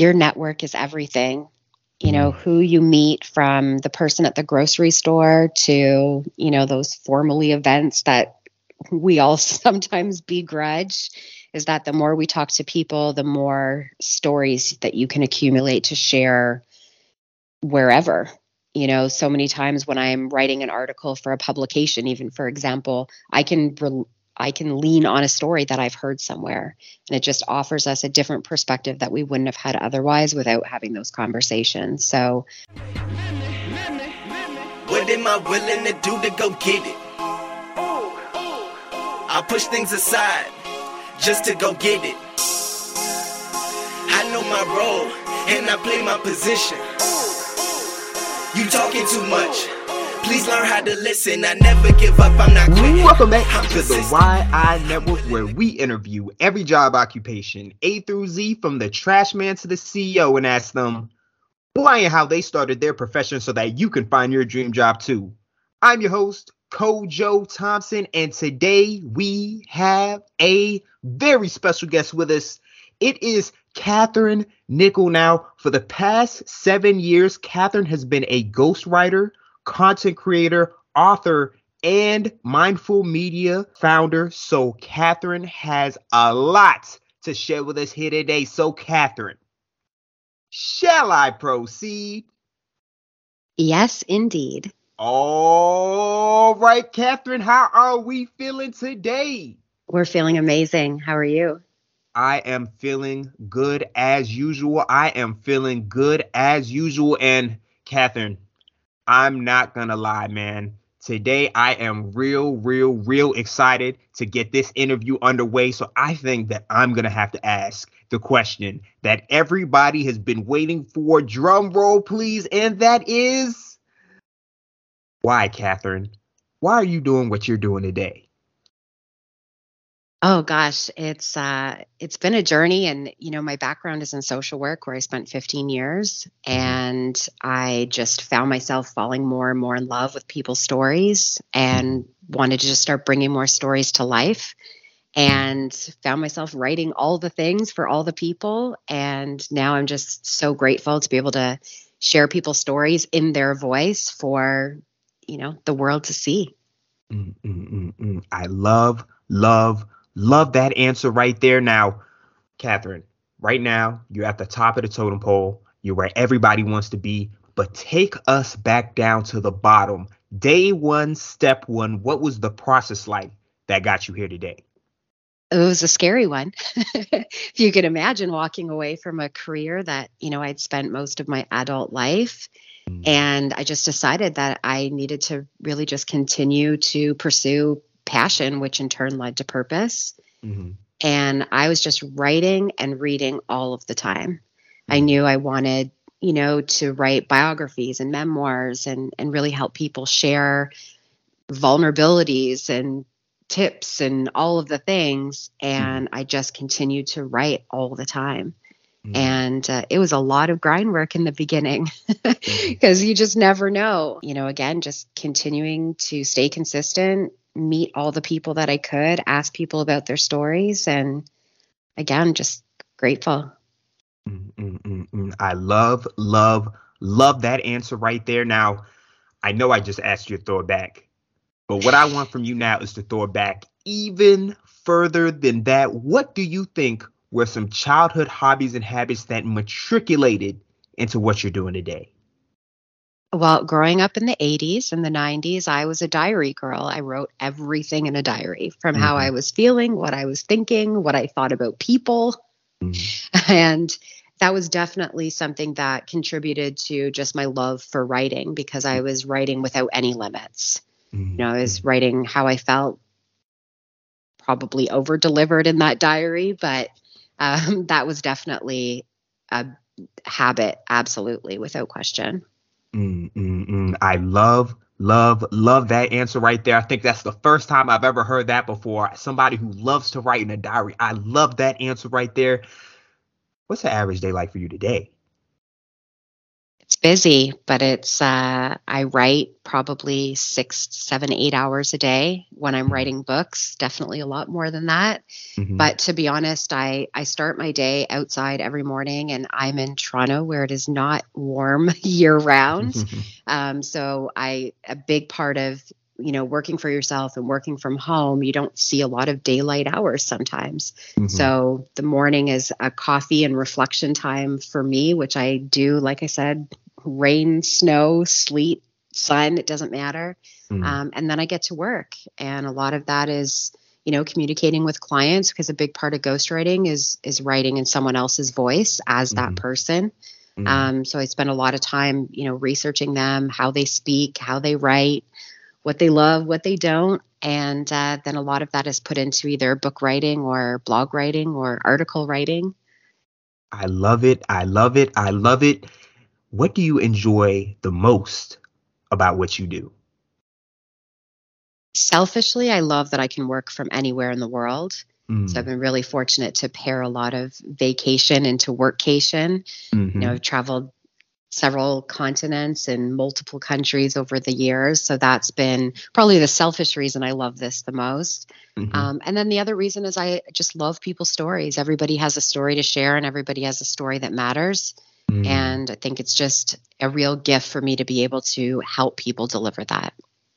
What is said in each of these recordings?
your network is everything. You know, mm. who you meet from the person at the grocery store to, you know, those formally events that we all sometimes begrudge is that the more we talk to people, the more stories that you can accumulate to share wherever. You know, so many times when I'm writing an article for a publication, even for example, I can re- I can lean on a story that I've heard somewhere, and it just offers us a different perspective that we wouldn't have had otherwise without having those conversations. So, what am I willing to do to go get it? I push things aside just to go get it. I know my role and I play my position. You talking too much. Please learn how to listen. I never give up. I'm not quitting. Welcome back I'm to the persistent. Whyi Network, where we interview every job occupation, A through Z, from the trash man to the CEO, and ask them why and how they started their profession so that you can find your dream job too. I'm your host, Kojo Thompson, and today we have a very special guest with us. It is Catherine Nikkel. Now, for the past seven years, Catherine has been a ghostwriter, content creator, author, and mindful media founder. So, Catherine has a lot to share with us here today. So, Catherine, shall I proceed? yes, indeed. All right, Catherine, how are we feeling today? We're feeling amazing. How are you? I am feeling good as usual. I am feeling good as usual. And Catherine, I'm not gonna lie, man. Today I am real, real, real excited to get this interview underway. So I think that I'm gonna have to ask the question that everybody has been waiting for. Drum roll, please. And that is why, Catherine? Why are you doing what you're doing today? Oh gosh, it's uh it's been a journey and you know my background is in social work where I spent 15 years and I just found myself falling more and more in love with people's stories and wanted to just start bringing more stories to life and found myself writing all the things for all the people and now I'm just so grateful to be able to share people's stories in their voice for you know the world to see. Mm, mm, mm, mm. I love, love, love that answer right there. Now, Catherine, right now, you're at the top of the totem pole. You're where everybody wants to be. But take us back down to the bottom. Day one, step one. What was the process like that got you here today? it was a scary one. if you could imagine walking away from a career that, you know, I'd spent most of my adult life. Mm. And I just decided that I needed to really just continue to pursue passion, which in turn led to purpose. Mhm. And I was just writing and reading all of the time. I Mhm. knew I wanted, you know, to write biographies and memoirs and, and really help people share vulnerabilities and tips and all of the things. And I just continued to write all the time. Mhm. And uh, it was a lot of grind work in the beginning because you just never know. You know, again, just continuing to stay consistent, meet all the people that I could, ask people about their stories. And again, just grateful. Mm, mm, mm. I love, love, love that answer right there. Now, I know I just asked you to throw it back, but what I want from you now is to throw it back even further than that. What do you think were some childhood hobbies and habits that matriculated into what you're doing today? Well, growing up in the 80s and the 90s, I was a diary girl. I wrote everything in a diary from how Mhm. I was feeling, what I was thinking, what I thought about people. Mhm. And that was definitely something that contributed to just my love for writing because I was writing without any limits. You know, I was writing how I felt, probably over delivered in that diary, but um, that was definitely a habit, absolutely, without question. Mm, mm, mm. I love, love, love that answer right there. I think that's the first time I've ever heard that before. Somebody who loves to write in a diary. I love that answer right there. What's the average day like for you today? Busy, but it's uh, I write probably six, seven, eight hours a day when I'm writing books. Definitely a lot more than that. Mm-hmm. But to be honest, I I start my day outside every morning, and I'm in Toronto where it is not warm year round. um, so I a big part of you know working for yourself and working from home you don't see a lot of daylight hours sometimes mm-hmm. so the morning is a coffee and reflection time for me which i do like i said rain snow sleet sun it doesn't matter mm-hmm. um, and then i get to work and a lot of that is you know communicating with clients because a big part of ghostwriting is is writing in someone else's voice as that mm-hmm. person mm-hmm. um, so i spend a lot of time you know researching them how they speak how they write what they love, what they don't. And uh, then a lot of that is put into either book writing or blog writing or article writing. I love it. I love it. I love it. What do you enjoy the most about what you do? Selfishly, I love that I can work from anywhere in the world. Mm. So I've been really fortunate to pair a lot of vacation into workcation. Mm-hmm. You know, I've traveled several continents and multiple countries over the years. So that's been probably the selfish reason I love this the most. Mm-hmm. Um, and then the other reason is I just love people's stories. Everybody has a story to share and everybody has a story that matters. Mm-hmm. And I think it's just a real gift for me to be able to help people deliver that.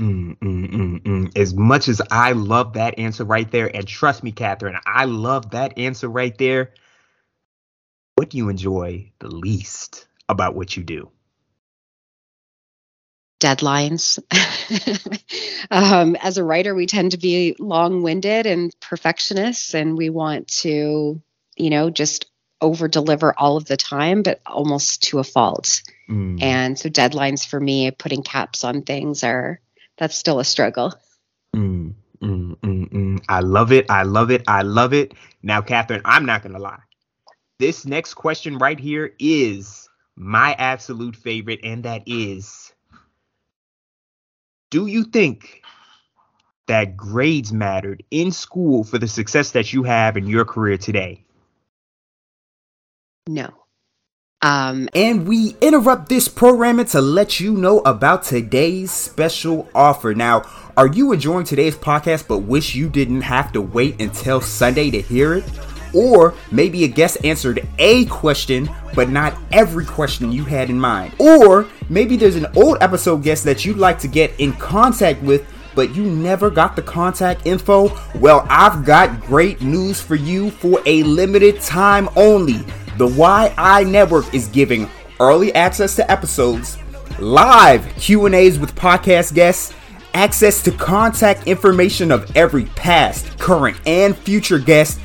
Mm, mm, mm, mm. as much as I love that answer right there, and trust me, Catherine, I love that answer right there. What do you enjoy the least about what you do? Deadlines. um, as a writer, we tend to be long winded and perfectionists, and we want to, you know, just over deliver all of the time, but almost to a fault. Mm. And so, deadlines for me, putting caps on things are that's still a struggle. Mm, mm, mm, mm. I love it. I love it. I love it. Now, Catherine, I'm not going to lie. This next question right here is my absolute favorite, and that is Do you think that grades mattered in school for the success that you have in your career today? No. Um, and we interrupt this programming to let you know about today's special offer. Now, are you enjoying today's podcast but wish you didn't have to wait until Sunday to hear it? Or maybe a guest answered a question, but not every question you had in mind. Or maybe there's an old episode guest that you'd like to get in contact with, but you never got the contact info. Well, I've got great news for you for a limited time only. The Whyi Network is giving early access to episodes, live Q&As with podcast guests, access to contact information of every past, current, and future guest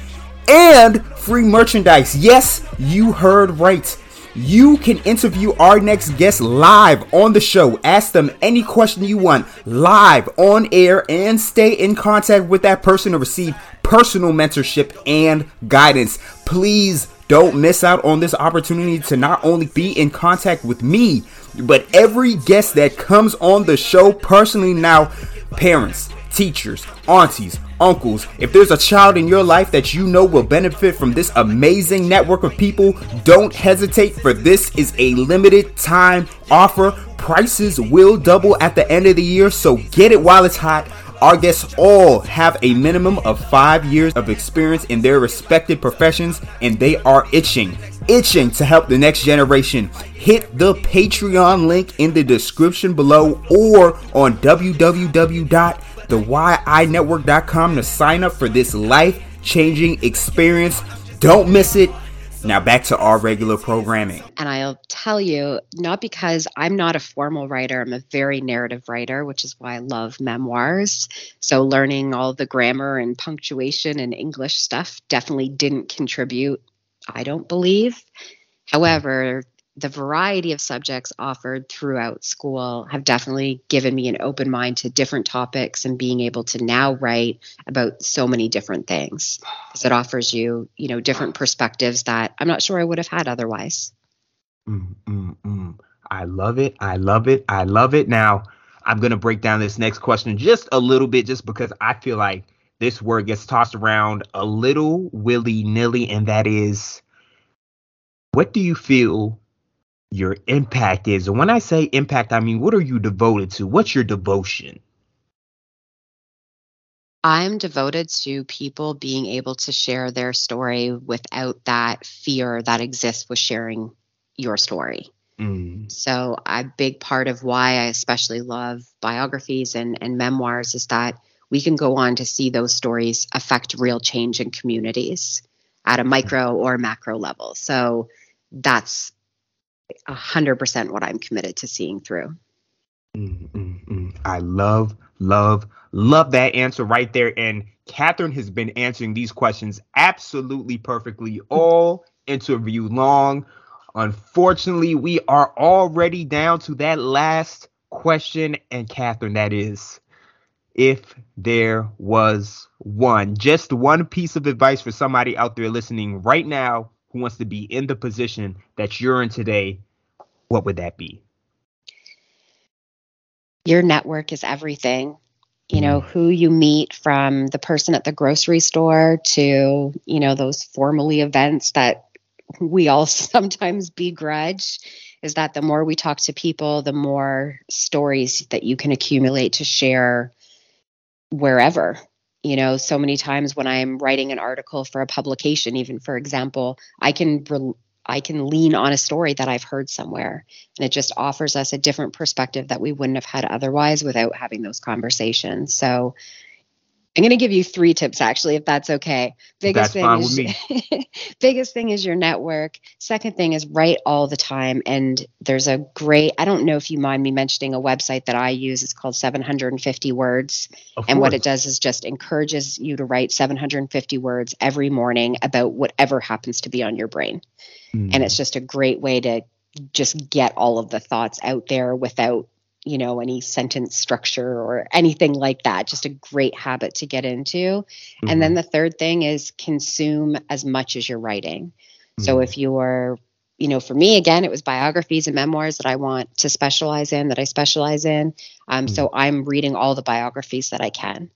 and free merchandise. Yes, you heard right. You can interview our next guest live on the show. Ask them any question you want live on air and stay in contact with that person to receive personal mentorship and guidance. Please don't miss out on this opportunity to not only be in contact with me, but every guest that comes on the show personally now, parents, teachers, aunties, uncles, if there's a child in your life that you know will benefit from this amazing network of people, don't hesitate for this is a limited time offer. Prices will double at the end of the year, so get it while it's hot. Our guests all have a minimum of five years of experience in their respected professions, and they are itching, itching to help the next generation. Hit the Patreon link in the description below or on www thewhyinetwork.com to sign up for this life changing experience. Don't miss it. Now back to our regular programming. And I'll tell you, not because I'm not a formal writer, I'm a very narrative writer, which is why I love memoirs. So learning all the grammar and punctuation and English stuff definitely didn't contribute, I don't believe. However, the variety of subjects offered throughout school have definitely given me an open mind to different topics and being able to now write about so many different things. Because it offers you you know different perspectives that i'm not sure i would have had otherwise. Mm, mm, mm. i love it. I love it. I love it. Now i'm going to break down this next question just a little bit just because i feel like this word gets tossed around a little willy-nilly and that is what do you feel your impact is. And when I say impact, I mean, what are you devoted to? What's your devotion? I'm devoted to people being able to share their story without that fear that exists with sharing your story. Mm. So, a big part of why I especially love biographies and, and memoirs is that we can go on to see those stories affect real change in communities at a micro or macro level. So, that's 100% what I'm committed to seeing through. Mm, mm, mm. I love, love, love that answer right there. And Catherine has been answering these questions absolutely perfectly all interview long. Unfortunately, we are already down to that last question. And Catherine, that is if there was one, just one piece of advice for somebody out there listening right now who wants to be in the position that you're in today, what would that be? Your network is everything. You know, mm. who you meet from the person at the grocery store to, you know, those formally events that we all sometimes begrudge is that the more we talk to people, the more stories that you can accumulate to share wherever you know so many times when i'm writing an article for a publication even for example i can re- i can lean on a story that i've heard somewhere and it just offers us a different perspective that we wouldn't have had otherwise without having those conversations. So I'm going to give you three tips actually, if that's okay. Biggest that's thing is biggest thing is your network. Second thing is write all the time. And there's a great, I don't know if you mind me mentioning a website that I use. It's called 750 Words. Of and course. what it does is just encourages you to write 750 words every morning about whatever happens to be on your brain. Mm. And it's just a great way to just get all of the thoughts out there without you know any sentence structure or anything like that just a great habit to get into mm-hmm. and then mm-hmm. the third thing is consume as much as you're writing mm-hmm. so if you're you know for me again it was biographies and memoirs that i want to specialize in that i specialize in um, mm-hmm. so i'm reading all the biographies that i can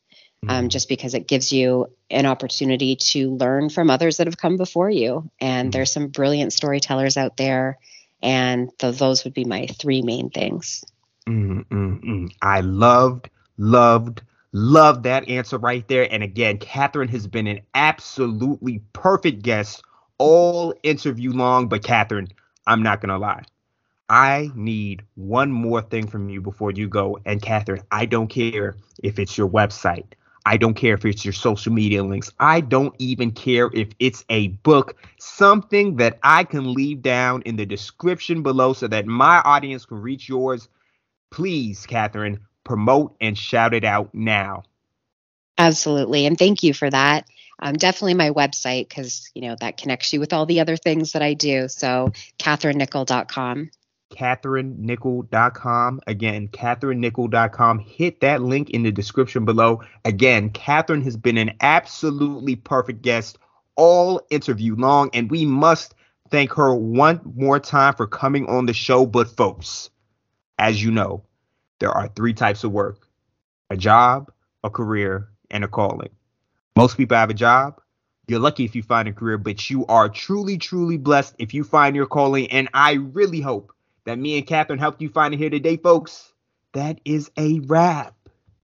um, mm-hmm. just because it gives you an opportunity to learn from others that have come before you and mm-hmm. there's some brilliant storytellers out there and th- those would be my three main things Mm, mm, mm. I loved, loved, loved that answer right there. And again, Catherine has been an absolutely perfect guest all interview long. But Catherine, I'm not gonna lie. I need one more thing from you before you go. And Catherine, I don't care if it's your website. I don't care if it's your social media links. I don't even care if it's a book, something that I can leave down in the description below so that my audience can reach yours please, Catherine, promote and shout it out now. Absolutely. And thank you for that. Um, definitely my website because, you know, that connects you with all the other things that I do. So, catherinenikkel.com. CatherineNikkel.com. Again, CatherineNikkel.com. Hit that link in the description below. Again, Catherine has been an absolutely perfect guest all interview long, and we must thank her one more time for coming on the show. But, folks, as you know, there are three types of work a job, a career, and a calling. Most people have a job. You're lucky if you find a career, but you are truly, truly blessed if you find your calling. And I really hope that me and Catherine helped you find it here today, folks. That is a wrap.